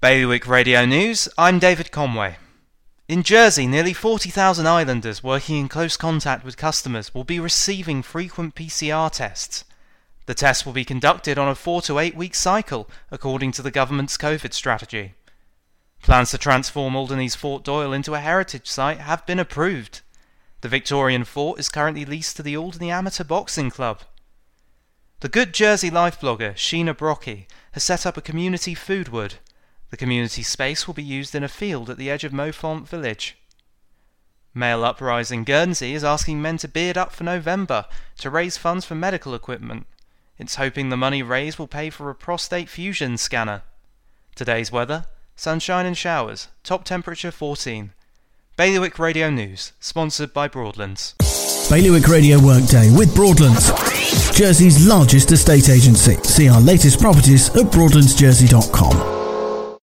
Bailiwick Radio News, I'm David Conway. In Jersey, nearly 40,000 islanders working in close contact with customers will be receiving frequent PCR tests. The tests will be conducted on a four to eight week cycle, according to the government's COVID strategy. Plans to transform Alderneys Fort Doyle into a heritage site have been approved. The Victorian fort is currently leased to the Alderney Amateur Boxing Club. The Good Jersey life blogger Sheena Brocky has set up a community food wood the community space will be used in a field at the edge of Maufant village. Male Uprising Guernsey is asking men to beard up for November to raise funds for medical equipment. It's hoping the money raised will pay for a prostate fusion scanner. Today's weather sunshine and showers, top temperature 14. Bailiwick Radio News, sponsored by Broadlands. Bailiwick Radio Workday with Broadlands, Jersey's largest estate agency. See our latest properties at broadlandsjersey.com.